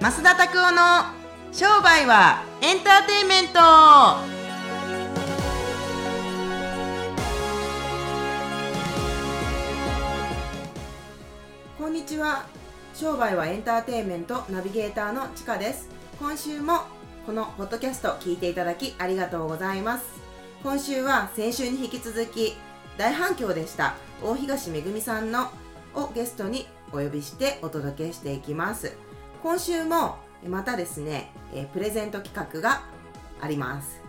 増田拓夫の商売はエンターテインメント。こんにちは。商売はエンターテインメント。ナビゲーターのちかです。今週もこのポッドキャスト聞いていただきありがとうございます。今週は先週に引き続き大反響でした。大東めぐみさんのをゲストにお呼びしてお届けしていきます。今週もまたですね、えプレゼント企画があります。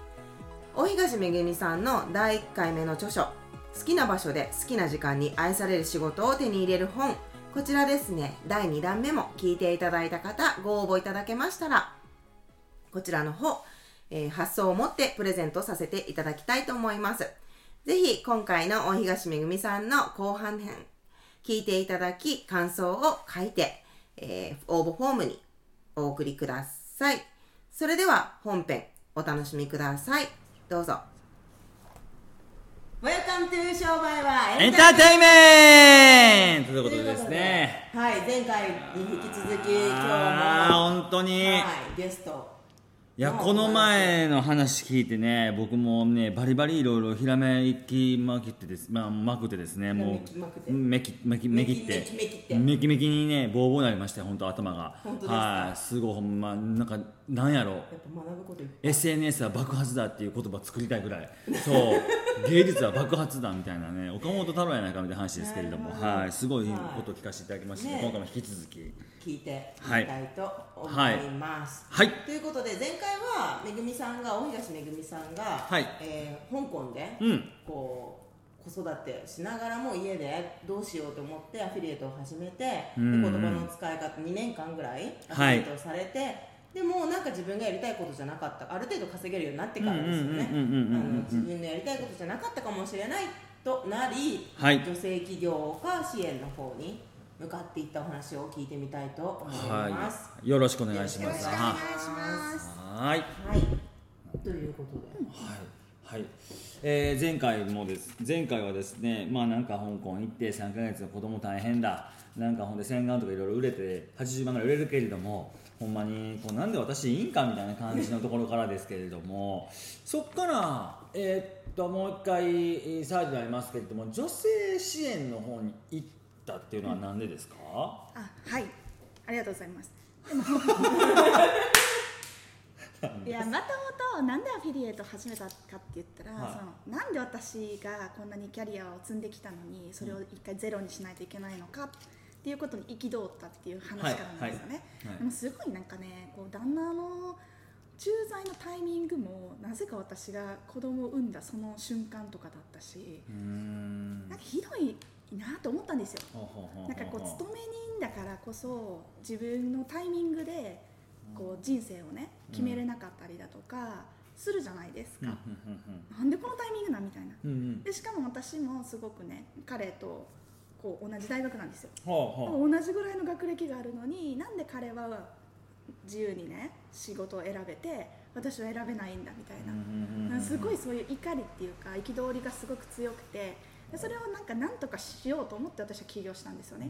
大東めぐみさんの第1回目の著書好きな場所で好きな時間に愛される仕事を手に入れる本。こちらですね第2弾目も聞いていただいた方ご応募いただけましたらこちらの方、えー発送をもってプレゼントさせていただきたいと思います。ぜひ今回の大東めぐみさんの後半編聞いていただき感想を書いて、えー応募フォームにお送りください。それでは本編お楽しみください。どうぞ。Welcome to 商売はエンターテイメント。ということでですね。はい前回に引き続き今日もああ本当に、はいゲストいやこの前の話聞いてね僕もねバリバリいろいろひらめきまくってですまあまくってですねもうめきめきめきって。めきめきにねボーボーになりましたよ本当頭が。はいすごいほんまなんかなんやろ？うや SNS は爆発だっていう言葉作りたいぐらい。そう。芸術は爆発だみたいなね。岡本太郎やないかみたいな話ですけれども。はい。すごいはいことを聞かせていただきまして、ね今回も引き続き。聞いてみはいたい。と思います、はい。ということで前回はめぐみさんが大東めぐみさんが、はい。えー香港で、うん。こう子育てしながらも家でどうしようと思ってアフィリエイトを始めて、でうん。うん言葉の使い方2年間ぐらいアフィはいリエイトをされて、でもなんか自分がやりたいことじゃなかったある程度稼げるようになってからですよね。自分のやりたいことじゃなかったかもしれないとなり、はい。女性起業家支援の方に向かっていったお話を聞いてみたいと思います。はい。よろしくお願いします。よろしくお願いします。はい。はい。ということで。はい、はい。えー前回もです前回はですねまあなんか香港行って3ヶ月の子供大変だ。なんかほんで洗顔とかいろいろ売れて80万ぐらい売れるけれどもほんまにこうなんで私いいんかみたいな感じのところからですけれどもそっからえーっともう一回えーサイドになりますけれども女性支援の方に行ったっていうのはなんでですか、あはい。ありがとうございます。で もいやまたまたなんでアフィリエイト始めたかって言ったら、はい。そのなんで私がこんなにキャリアを積んできたのにそれを一回ゼロにしないといけないのかっていうことに憤ったっていう話からなんですよね、はいはいでもすごいなんかねこう旦那の駐在のタイミングもなぜか私が子供を産んだその瞬間とかだったしなんかひどいなと思ったんですよ。なんかこう勤め人だからこそ自分のタイミングでこう人生をね決めれなかったりだとかするじゃないですうん。か、なん。でこのタイミングなん。みたいなうん。うん。うん。でしかも私もすごくね彼とこう同じ大学なんですよ。ほうほう同じぐらいの学歴があるのになんで彼は自由にね仕事を選べて私は選べないんだみたいな、すごいそういう怒りっていうか憤りがすごく強くてでそれをなんか何とかしようと思って私は起業したんですよね、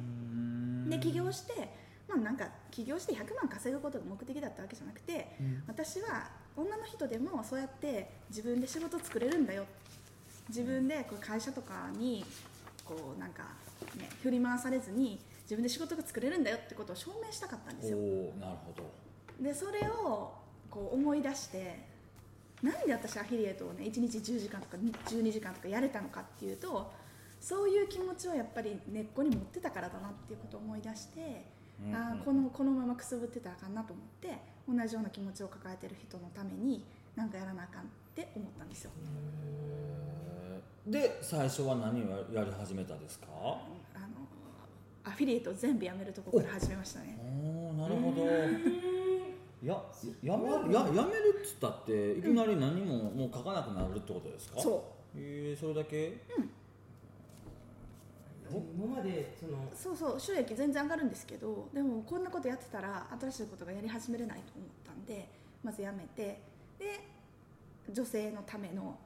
で起業して、まあ、なんか起業して100万稼ぐことが目的だったわけじゃなくて、うん。私は女の人でもそうやって自分で仕事作れるんだよ。自分でこう会社とかにこうなんか、ね、振り回されずに自分で仕事が作れるんだよってことを証明したかったんですよ。なるほど。でそれをこう思い出してなんで私アフィリエイトをね1日10時間とか12時間とかやれたのかっていうとそういう気持ちをやっぱり根っこに持ってたからだなっていうことを思い出して、うんあーこのこのままくすぶってたらあかんなと思って同じような気持ちを抱えてる人のために何かやらなあかんって思ったんですよ。で最初は何をやり始めたですか？あのアフィリエイトを全部やめるところから始めましたね。おおなるほど。ややめるややめるっつったっていきなり何ももう書かなくなるってことですか？そう。えー、それだけ？今までそのそうそう収益全然上がるんですけどでもこんなことやってたら新しいことがやり始めれないと思ったんでまずやめてで女性のための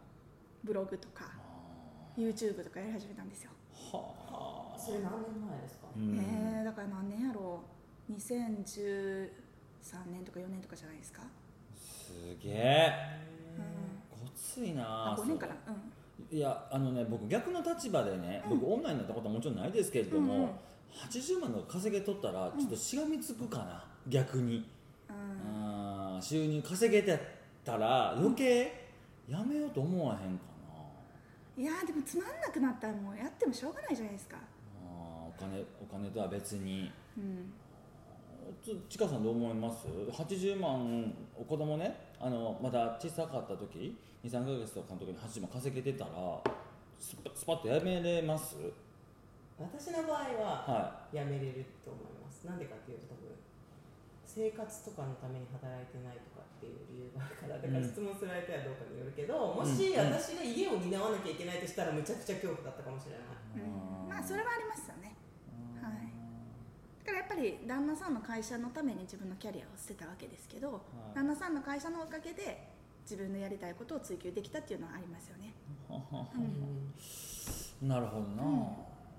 ブログとか YouTube とかやり始めたんですよ、はあ。それ何年前ですか？うん。えーだから何年やろう。2013 3年とか4年とかじゃないですか、すげえ。うん、ごついなああ5年かな？それいやあのね僕逆の立場でね、うん。僕オンラインになったことはもちろんないですけれども、うんうん。80万の稼げとったらちょっとしがみつくかな、逆に、うんうん。あー収入稼げてたら余計やめようと思わへんかな、いやーでもつまんなくなったらもうやってもしょうがないじゃないですか。あーお金お金とは別に。うん。ちちかさんどう思います？80万子供ねあのまだ小さかった時23ヶ月とかの時に80万稼げてたらスパスパッとやめれます？私の場合ははやめれると思います。なんでかっていうと多分生活とかのために働いてないとかっていう理由があるからだからうん。質問する相手はどうかによるけど、もしうん私が家を担わなきゃいけないとしたらむちゃくちゃ恐怖だったかもしれない。い、うん。まあそれはありますよね。はい。だからやっぱり旦那さんの会社のために自分のキャリアを捨てたわけですけど、はい。旦那さんの会社のおかげで自分のやりたいことを追求できたっていうのはありますよね、うん。なるほどな、うん。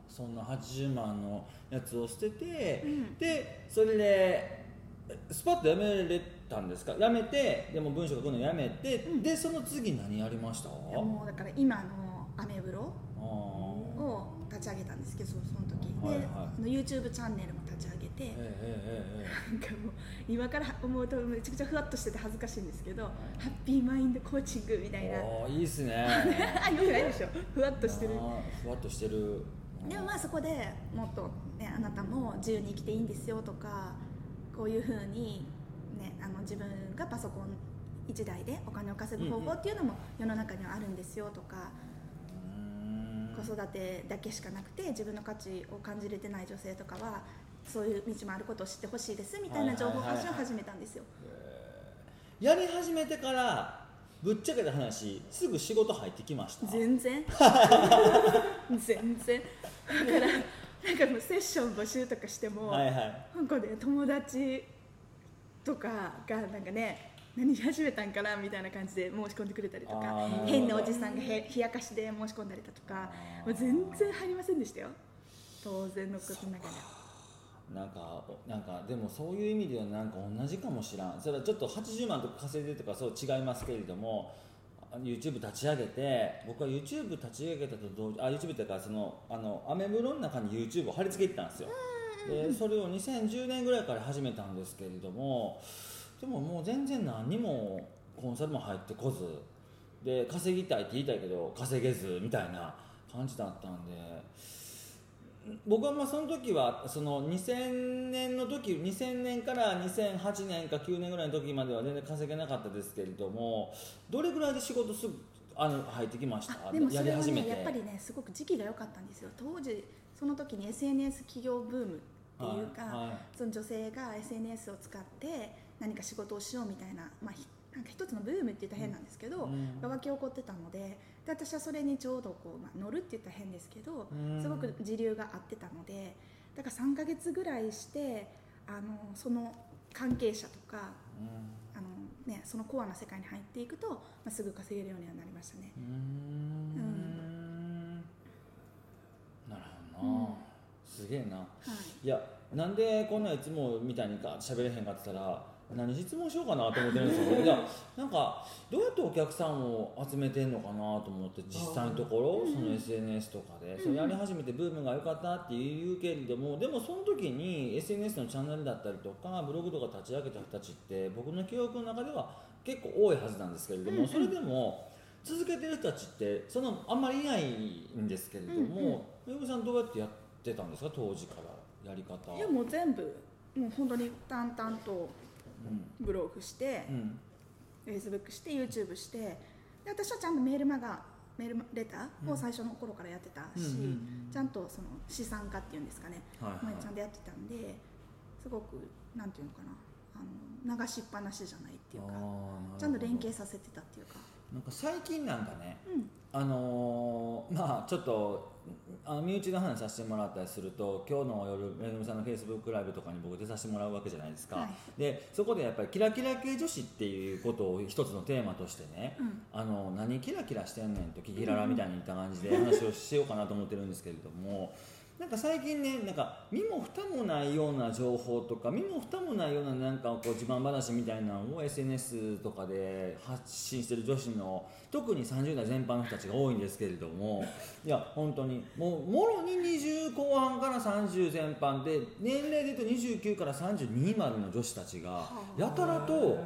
そんな80万のやつを捨てて、うん。でそれでスパッとやめれたんですか？やめてでも文章書くのやめて、うん。でその次何やりました？もうだから今のアメブロあー。を立ち上げたんですけどその時、はいはい。であの YouTube チャンネルも立ち上げて、えええええなんかもう今から思うとめちゃくちゃふわっとしてて恥ずかしいんですけど、ハッピーマインドコーチングみたいえな。おーいいっすね。あよくないでしょ？ふわっとしてる。あーふわっとしてる。でもまあそこでもっと、ね、あなたも自由に生きていいんですよとかこういうふうに、ね、あの自分がパソコン1台でお金を稼ぐ方法っていうのも世の中にはあるんですよとか、うーん。子育てだけしかなくて自分の価値を感じれてない女性とかはそういう道もあることを知ってほしいですみたいな情報発信を始めたんですよ。やり始めてからぶっちゃけた話すぐ仕事入ってきました。全然。全然。だからなんかもうセッション募集とかしても、はいはい。なんかね友達とかがなんかね何始めたんかなみたいな感じで申し込んでくれたりとか変なおじさんがへ冷やかしで申し込んだりだとかもう全然入りませんでしたよ。当然のことながら。なんかなんかでもそういう意味ではなんか同じかもしらん。それはちょっと80万とか稼いでるとかそう違いますけれどもあ YouTube 立ち上げて僕は YouTube 立ち上げたと同時あ YouTube っていうかそのあのアメブロの中に YouTube を貼り付けてたんですよ。でそれを2010年ぐらいから始めたんですけれどもでももう全然何にもコンサルも入ってこずで稼ぎたいって言いたいけど稼げずみたいな感じだったんで僕はまあその時はその2000年の時2000年から2008年か9年ぐらいの時までは全然稼げなかったですけれどもどれぐらいで仕事すぐあの入ってきました？あでもそれはねやっぱりねすごく時期が良かったんですよ。当時その時に SNS 企業ブームっていうか、はいはい。その女性が SNS を使って何か仕事をしようみたいな,、まあ、ひなんか一つのブームって言ったら変なんですけど、うんが沸き起こってたのでで私はそれにちょうどこう、まあ、乗るって言ったら変ですけど、うん。すごく時流が合ってたのでだから3ヶ月ぐらいしてあのその関係者とかあの、ね、そのコアな世界に入っていくと、まあ、すぐ稼げるようにはなりましたね。うーん。なるほどな、うん。すげえな。はい。いやなんでこんないつもみたいにか喋れへんかってたら何質問しようかなと思ってるんですよ。ねいやなんかどうやってお客さんを集めてんのかなと思って実際のところその SNS とかで。それやり始めてブームが良かったって言うけれどもでもその時に SNS のチャンネルだったりとかブログとか立ち上げた人たちって僕の記憶の中では結構多いはずなんですけれどもそれでも続けてる人たちってそのあんまりいないんですけれどもめぐみさんどうやってやってたんですか？当時からやり方。いやもう全部。もう本当に淡々とうんブログして、うん、Facebook して YouTube してで私はちゃんとメールマガメールレターを最初の頃からやってたし、うんちゃんとその資産化っていうんですかね、はいはい。まあちゃんとやってたんですごくなんていうのかなあの流しっぱなしじゃないっていうかちゃんと連携させてたっていうか、なんか最近なんかねうん、あのーまあちょっとあの身内の話させてもらったりすると今日の夜めぐみさんのフェイスブックライブとかに僕出させてもらうわけじゃないですか、はい。でそこでやっぱりキラキラ系女子っていうことを一つのテーマとしてね、うん。あの何キラキラしてんねんとキキララみたいに言った感じで話をしようかなと思ってるんですけれどもなんか最近ねなんか身も蓋もないような情報とか身も蓋もないようななんかこう自慢話みたいなのを SNS とかで発信してる女子の特に30代全般の人たちが多いんですけれどもいや本当にもうもろに20後半から30全般で年齢で言うと29から32までの女子たちがやたらと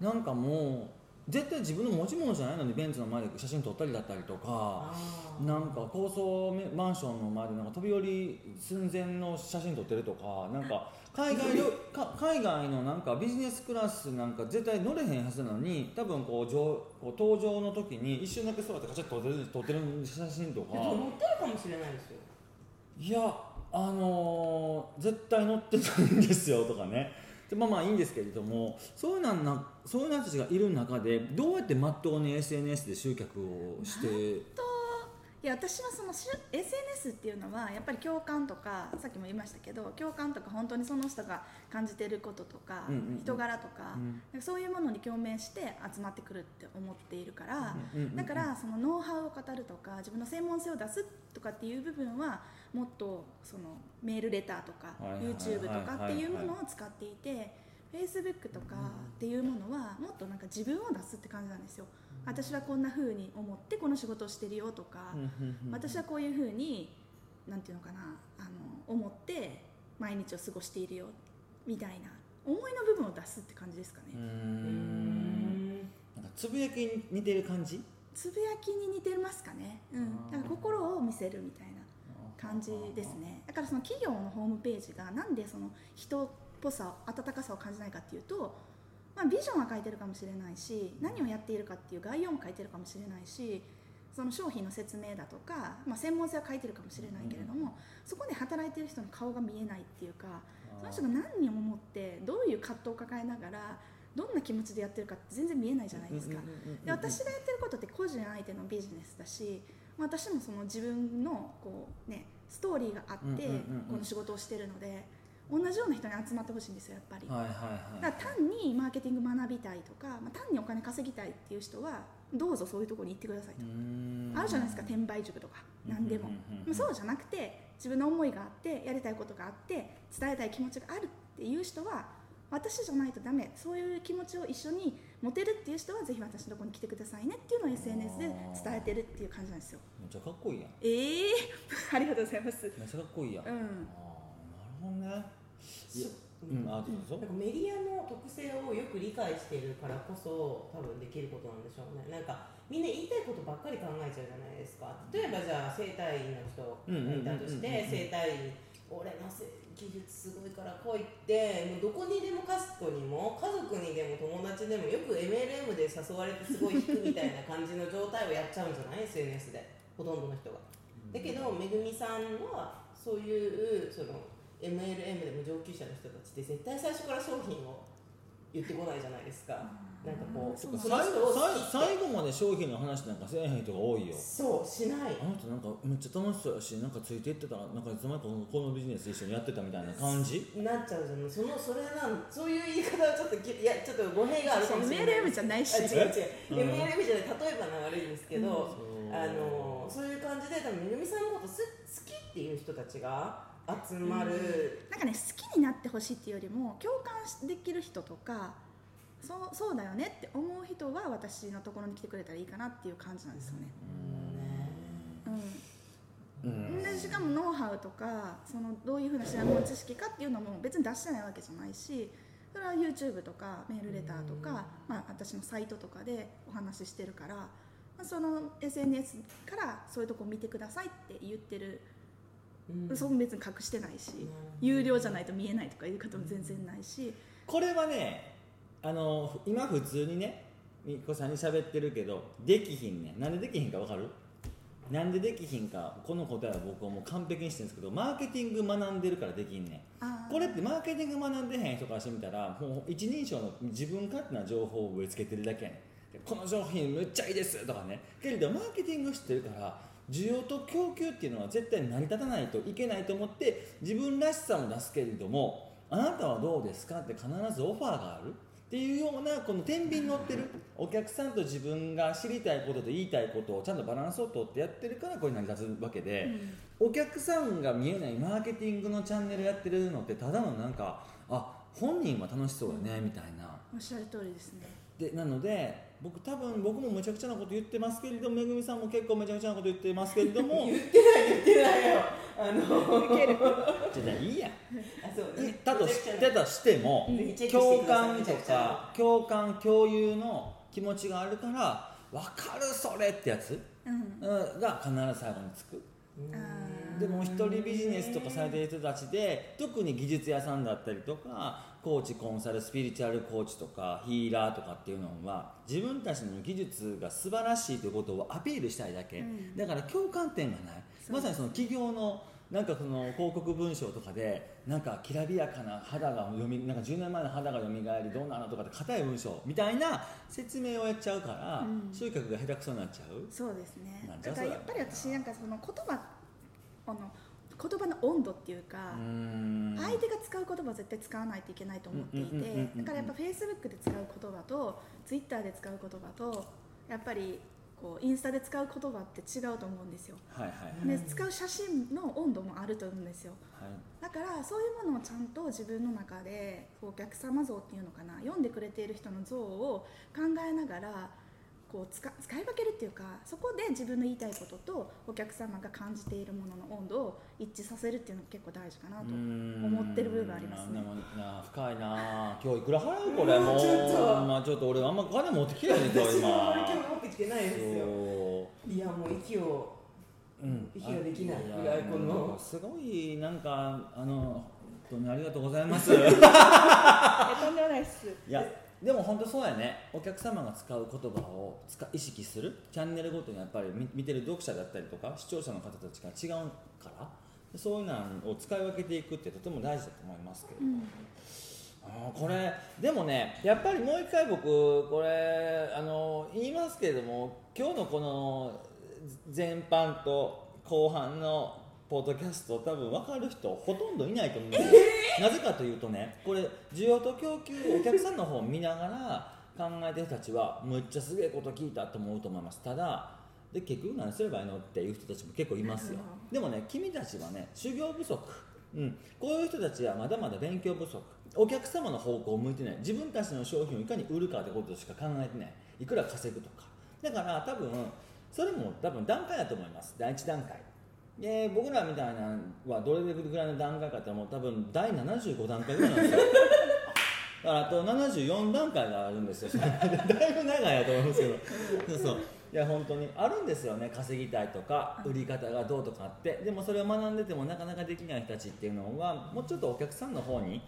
なんかもう絶対自分の持ち物じゃないのにベンツの前で写真撮ったりだったりとかなんか高層マンションの前でなんか飛び降り寸前の写真撮ってるとかなんか海外旅か海外のなんかビジネスクラスなんか絶対乗れへんはずなのに多分こう上こう登場の時に一瞬だけ座ってカチャッと撮ってる撮ってる写真とか。乗ってるかもしれないですよ。いやあのー絶対乗ってないんですよとかねでまあまあいいんですけれどもそういうなんなそういう人たちがいる中でどうやってまっとうに SNS で集客をしてといや私はそのし SNS っていうのはやっぱり共感とかさっきも言いましたけど共感とか本当にその人が感じてることとか、うんうんうん。人柄とか、うん。そういうものに共鳴して集まってくるって思っているから、うんうんうん。だからそのノウハウを語るとか自分の専門性を出すとかっていう部分はもっとそのメールレターとか YouTube とかっていうものを使っていて Facebook とかっていうものはもっとなんか自分を出すって感じなんですよ。私はこんな風に思ってこの仕事をしてるよとか、私はこういうふうになんていうのかなあの思って毎日を過ごしているよみたいな思いの部分を出すって感じですかね、なんかつぶやきに似てる感じ？つぶやきに似てますかね、うん、だから心を見せるみたいな感じですね。だからその企業のホームページがなんでその人っぽさ温かさを感じないかっていうと、まあ、ビジョンは書いてるかもしれないし何をやっているかっていう概要も書いてるかもしれないしその商品の説明だとか、まあ、専門性は書いてるかもしれないけれども、そこで働いてる人の顔が見えないっていうかその人が何を思ってどういう葛藤を抱えながらどんな気持ちでやってるかって全然見えないじゃないですか。で私がやってることって個人相手のビジネスだしまあ私もその自分のこう、ね、ストーリーがあってこの仕事をしてるので同じような人に集まってほしいんですよやっぱり。はいはいはい。だから単にマーケティング学びたいとか、まあ、単にお金稼ぎたいっていう人はどうぞそういうところに行ってくださいと、あるじゃないですか転売塾とか何でも、うんうん。そうじゃなくて自分の思いがあってやりたいことがあって伝えたい気持ちがあるっていう人は私じゃないとダメ。そういう気持ちを一緒に持てるっていう人はぜひ私のところに来てくださいねっていうのを SNS で伝えてるっていう感じなんですよ。めっちゃかっこいいやん。ええ ありがとうございます。めっちゃかっこいいやん、うん。ああなるほどね。いやうんあどうぞなんかメディアの特性をよく理解しているからこそ多分できることなんでしょうね。なんかみんな言いたいことばっかり考えちゃうじゃないですか。例えばじゃあ整体院の人がいたとして整体院俺のせ技術すごいから来いってもうどこにでもかしこにも家族にでも友達でもよく MLM で誘われてすごい引くみたいな感じの状態をやっちゃうんじゃない？SNS でほとんどの人が。だけどめぐみさんはそういうその MLM でも上級者の人たちって絶対最初から商品を言ってこないじゃないですか。なんかこうそ最後まで商品の話なんかせえへん人が多いよ。そうしない。あの人なんかめっちゃ楽しそうやしなんかついていってたらなんかいつの間にかこのビジネス一緒にやってたみたいな感じ？なっちゃうじゃんそのそれなんそういう言い方はちょっときいやちょっと語弊があるかもしれない。MLM じゃないし。あ違う違う、うん MLM じゃない。例えばが悪いんですけど、そう。あのそういう感じで多分めぐみさんのことす好きっていう人たちが集まる、なんかね好きになってほしいっていうよりも共感しできる人とかそうそうだよねって思う人は私のところに来てくれたらいいかなっていう感じなんですよね。うん。うん。でしかもノウハウとかそのどういうふうな専門知識かっていうのも別に出してないわけじゃないしそれは YouTube とかメールレターとか、まあ、私のサイトとかでお話ししてるから、まあ、その SNS からそういうとこ見てくださいって言ってる、うん。そこも別に隠してないし、うん有料じゃないと見えないとかいう方も全然ないし、これはねあの今普通にねみっこさんに喋ってるけどできひんねん。なんでできひんか分かる？なんでできひんかこの答えは僕はもう完璧にしてるんですけどマーケティング学んでるからできんねん。これってマーケティング学んでへん人からしてみたらもう一人称の自分勝手な情報を植え付けてるだけやねん。でこの商品めっちゃいいですとかね。けれどマーケティング知ってるから需要と供給っていうのは絶対成り立たないといけないと思って自分らしさも出すけれどもあなたはどうですかって必ずオファーがあるっていうようなこの天秤に乗ってるお客さんと自分が知りたいことと言いたいことをちゃんとバランスをとってやってるからこれ成り立つわけで、お客さんが見えないマーケティングのチャンネルやってるのってただのなんかあ本人は楽しそうだねみたいな。おっしゃる通りですねでなので僕多分僕もむちゃくちゃなこと言ってますけれどもめぐみさんも結構めちゃくちゃなこと言ってますけれども 言ってない言ってないよ。あの受ける。じゃあいいや。あそう言ったとしてたとしても共感とか共感共有の気持ちがあるから分かるそれってやつ？うん。うん。が必ず最後につく。でも一人ビジネスとかされてる人たちで特に技術屋さんだったりとかコーチコンサルスピリチュアルコーチとかヒーラーとかっていうのは自分たちの技術が素晴らしいということをアピールしたいだけ、うん。だから共感点がない。まさにその企業のなんかその広告文章とかでなんかきらびやかな肌が読みなんか10年前の肌が蘇りどうなのとかって硬い文章みたいな説明をやっちゃうから、うん。集客が下手くそになっちゃう。そうですね。だからやっぱり私なんかその言葉あの言葉の温度っていうか、相手が使う言葉は絶対使わないといけないと思っていてだからやっぱフェイスブックで使う言葉とツイッターで使う言葉とやっぱりこうインスタで使う言葉って違うと思うんですよ。はいはいうんで使う写真の温度もあると思うんですよ。はい。だからそういうものをちゃんと自分の中でこうお客様像っていうのかな読んでくれている人の像を考えながらこう使使い分けるっていうかそこで自分の言いたいこととお客様が感じているものの温度を一致させるっていうのが結構大事かなと思ってる部分ありますね。な深いな今日いくら払うこれ？も うちょっと。まあちょっと俺あんま金持ってきてないんですよ私も今 今日持ってきてないですよ。いやもう息をうん。息ができない。あぐらいこの。すごいなんかあの本当にありがとうございます。えとんでもないです。いやでも本当そうやね。お客様が使う言葉を使意識する。チャンネルごとにやっぱり見見てる読者だったりとか視聴者の方たちが違うから。そういうのを使い分けていくってとても大事だと思いますけれども、あーこれでもねやっぱりもう一回僕これあの言いますけれども今日のこの前半と後半のポッドキャスト多分分かる人ほとんどいないと思うんですよ、なぜかというとねこれ需要と供給お客さんの方を見ながら考えてる人たちはむっちゃすげえこと聞いたと思うと思います。ただで結局何すればいいのっていう人たちも結構いますよ。でもね君たちはね修行不足。うん、こういう人たちはまだまだ勉強不足。お客様の方向を向いてない。自分たちの商品をいかに売るかってことしか考えてない。いくら稼ぐとか。だから多分それも多分段階だと思います。第一段階で僕らみたいなのはどれぐらいの段階かってもう多分第75段階ぐらいなんですよ。だからあと74段階があるんですよ。だいぶ長いやと思いますけど。そうそう。いや本当にあるんですよね。稼ぎたいとか売り方がどうとかって。でもそれを学んでてもなかなかできない人たちっていうのはもうちょっとお客さんの方に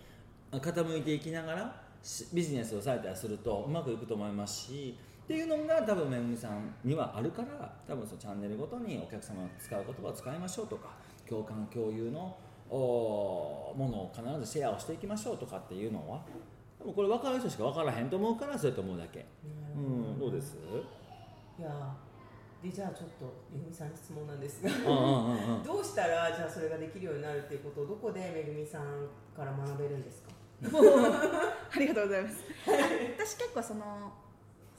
傾いていきながらしビジネスをされたりするとうまくいくと思いますしっていうのが多分めぐみさんにはあるから多分そのチャンネルごとにお客様が使う言葉を使いましょうとか共感共有のおものを必ずシェアをしていきましょうとかっていうのはでもこれ分かる人しか分からへんと思うからそれと思うだけ。うんどうです？いやでじゃあちょっとめぐみさんに質問なんです。が どうしたらじゃあそれができるようになるっていうことをどこでめぐみさんから学べるんですか？ありがとうございます。私結構その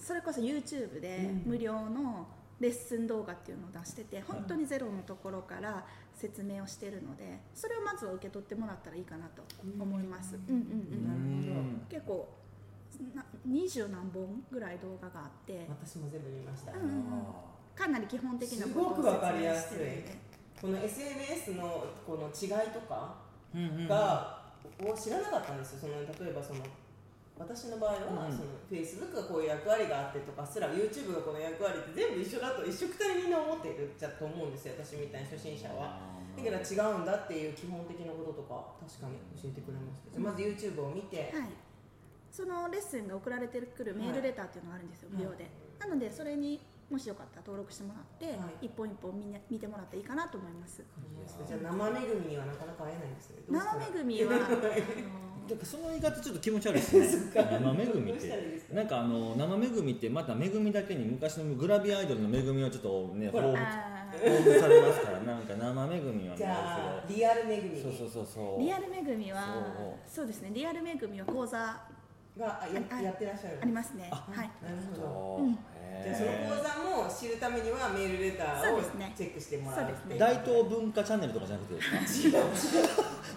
それこそ YouTube でうん。無料のレッスン動画っていうのを出してて、本当にゼロのところから説明をしてるのでそれをまずは受け取ってもらったらいいかなと思います、うん。うんうんなるほど。結構な20何本ぐらい動画があって。私も全部見ました、うんうんかなり基本的なすことをごくわかり説明やすい。してるのでこの SNS のこの違いとかうんうんうん。が、を知らなかったんですよ。その例えばその私の場合は、うん。その Facebook がこういう役割があってとかすら YouTube がこの役割って全部一緒だと一緒くたにみんな思ってるっちゃと思うんですよ私みたいな初心者は。だけど違うんだっていう基本的なこととか確かに教えてくれました、じゃあまず YouTube を見て、はい、そのレッスンが送られてくるメールレターっていうのがあるんですよ、無料で、なのでそれにもしよかったら登録してもらって、はい。一本一本見,、ね、見てもらっていいかなと思います。じゃあ生めぐみにはなかなか会えないんですね。生めぐみはあのだからその言い方ちょっと気持ち悪いですね。生めぐみってなんかあの生めぐみってまためぐみだけに昔のグラビアアイドルのめぐみをちょっとねほら。彷彿あー。興奮されますからなんか生めぐみはね。じゃあリアルめぐみそうそうそうそう。リアルめぐみはそそう。ですね。リアルめぐみは講座があやあやってらっしゃる。ありますね。あはい。なるほど。じゃあその講座も知るためにはメールレターをそうですね。チェックしてもらうそうね。大東文化チャンネルとかじゃなくてですか？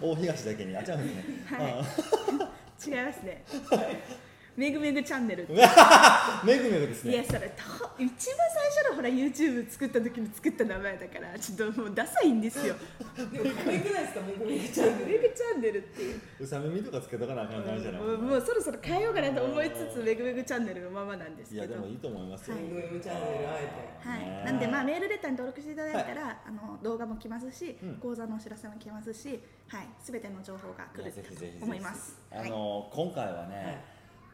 大東だけに。あ違うんですね、はい。違いますね。めぐめぐチャンネルめぐめぐですね。いやそれと一番最初のほら YouTube 作った時に作った名前だからちょっともうダサいんですよ。でも可愛くないですかめぐめぐちゃんめぐチャンネルっていう。うさ耳とかつけとかなあかん感じじゃない？もうもうそろそろ変えようかなと思いつつめぐめぐチャンネルのままなんですけど。いやでもいいと思いますよ、はい。めぐめぐチャンネルあえて。はい。ね、なんでまあメールレターに登録していただいたら、あの動画も来ますし、うん。講座のお知らせも来ますし、はい、すべての情報が来いやるぜひぜひ。と思い。ます。あはい、の今回はね、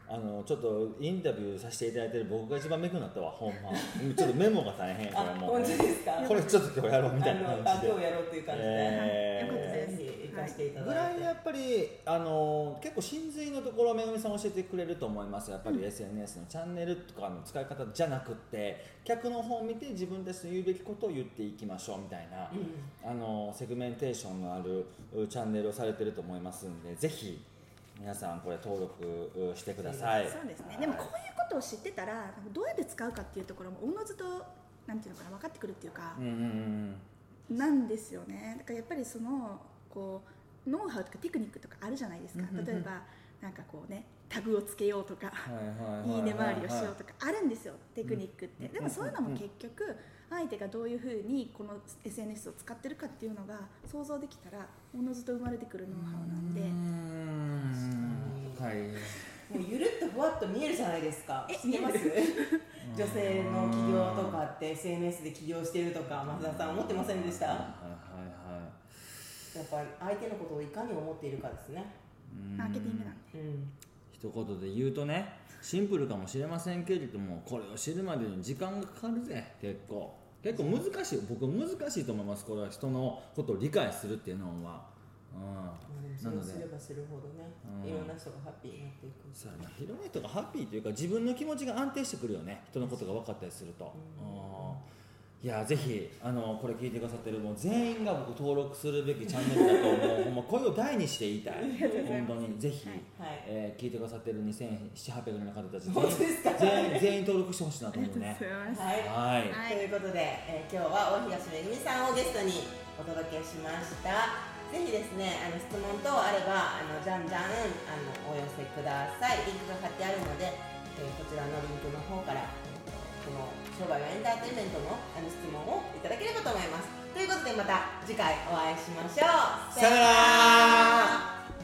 あのちょっとインタビューさせていただいてる僕が一番めくになったわ ほんま。ちょっとメモが大変これもう。これちょっと今日やろうみたいな感じで。今日やろうっていう感じで、えー。よかったです。ぐだいて、らいやっぱりあの結構真髄のところめぐみさん教えてくれると思いますやっぱり SNS のチャンネルとかの使い方じゃなくって客の方を見て自分たちの言うべきことを言っていきましょうみたいな、うん。あのセグメンテーションのあるうチャンネルをされてると思いますんでぜひ皆さんこれ登録うしてくださいそうですね。はいでもこういうことを知ってたら、どうやって使うかっていうところもおのずとなんていうのかな分かってくるっていうかなんですよね。だからやっぱりそのこうノウハウとかテクニックとかあるじゃないですか。例えばなんかこうねタグをつけようとか。はいはいね回りをしようとかあるんですよテクニックって、うんでもそういうのも結局相手がどういうふうにこの SNS を使ってるかっていうのが想像できたらおのずと生まれてくるノウハウなんでもうゆるっとふわっと見えるじゃないですか。え知ってます？女性の起業とかって SNS で起業してるとか増田さん思ってませんでした？やはいはいはい。っぱり相手のことをいかに思っているかですね。うん。マーケティングなんで。うん。一言で言うとねシンプルかもしれませんけれどもこれを知るまでに時間がかかるぜ結構。結構難しい僕難しいと思いますこれは人のことを理解するっていうのは、なのですればするほどね。うん。いろんな人がハッピーになっていく。そうやな。広い人がハッピーというか自分の気持ちが安定してくるよね。人のことが分かったりすると、うん。うん。いやぜひあのこれ聞いてくださってるもう全員が僕登録するべきチャンネルだと思う。ほんま声を大にして言いたい。本当に。ぜひ、はいえー聞いてくださってる2700人の方たち全員全員登録してほしいなと思うね。はいはい。はい。ということで、えー今日は大東めぐみさんをゲストにお届けしましたぜひですねあの質問等あればあのじゃんじゃんあのお寄せください。リンクが貼ってあるので、えーこちらのリンクの方からこの商売はエンターテインメントのあの質問をいただければと思います。ということでまた次回お会いしましょう。さよなら。